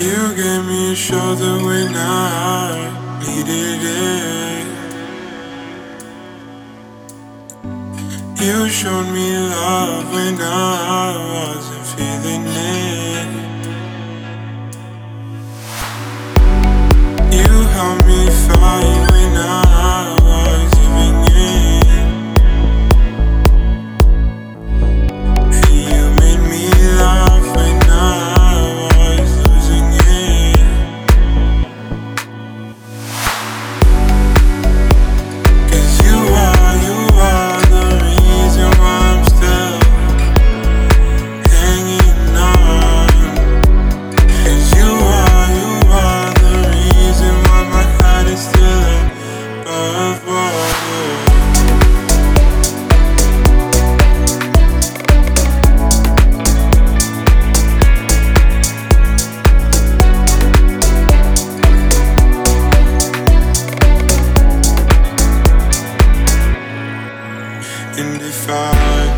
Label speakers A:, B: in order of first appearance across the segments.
A: You gave me a shoulder when I needed it. You showed me love when I wasn't feeling it. You helped me if I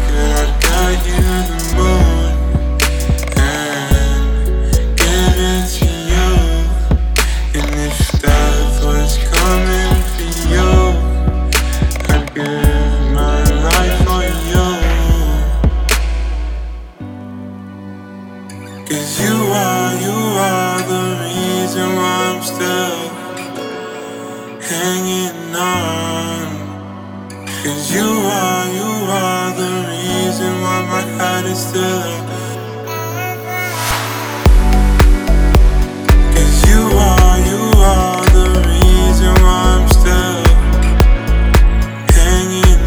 A: could, I'd get you the moon and give it to you. And if death was coming for you, I'd give my life for you. Cause you are, you are the reason why I'm still hanging on. Cause you are, you are the reason why my heart is still in. You are, you are the reason why I'm still hanging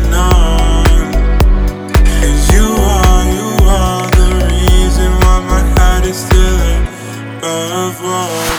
A: you are, you are the reason why my heart is still above water.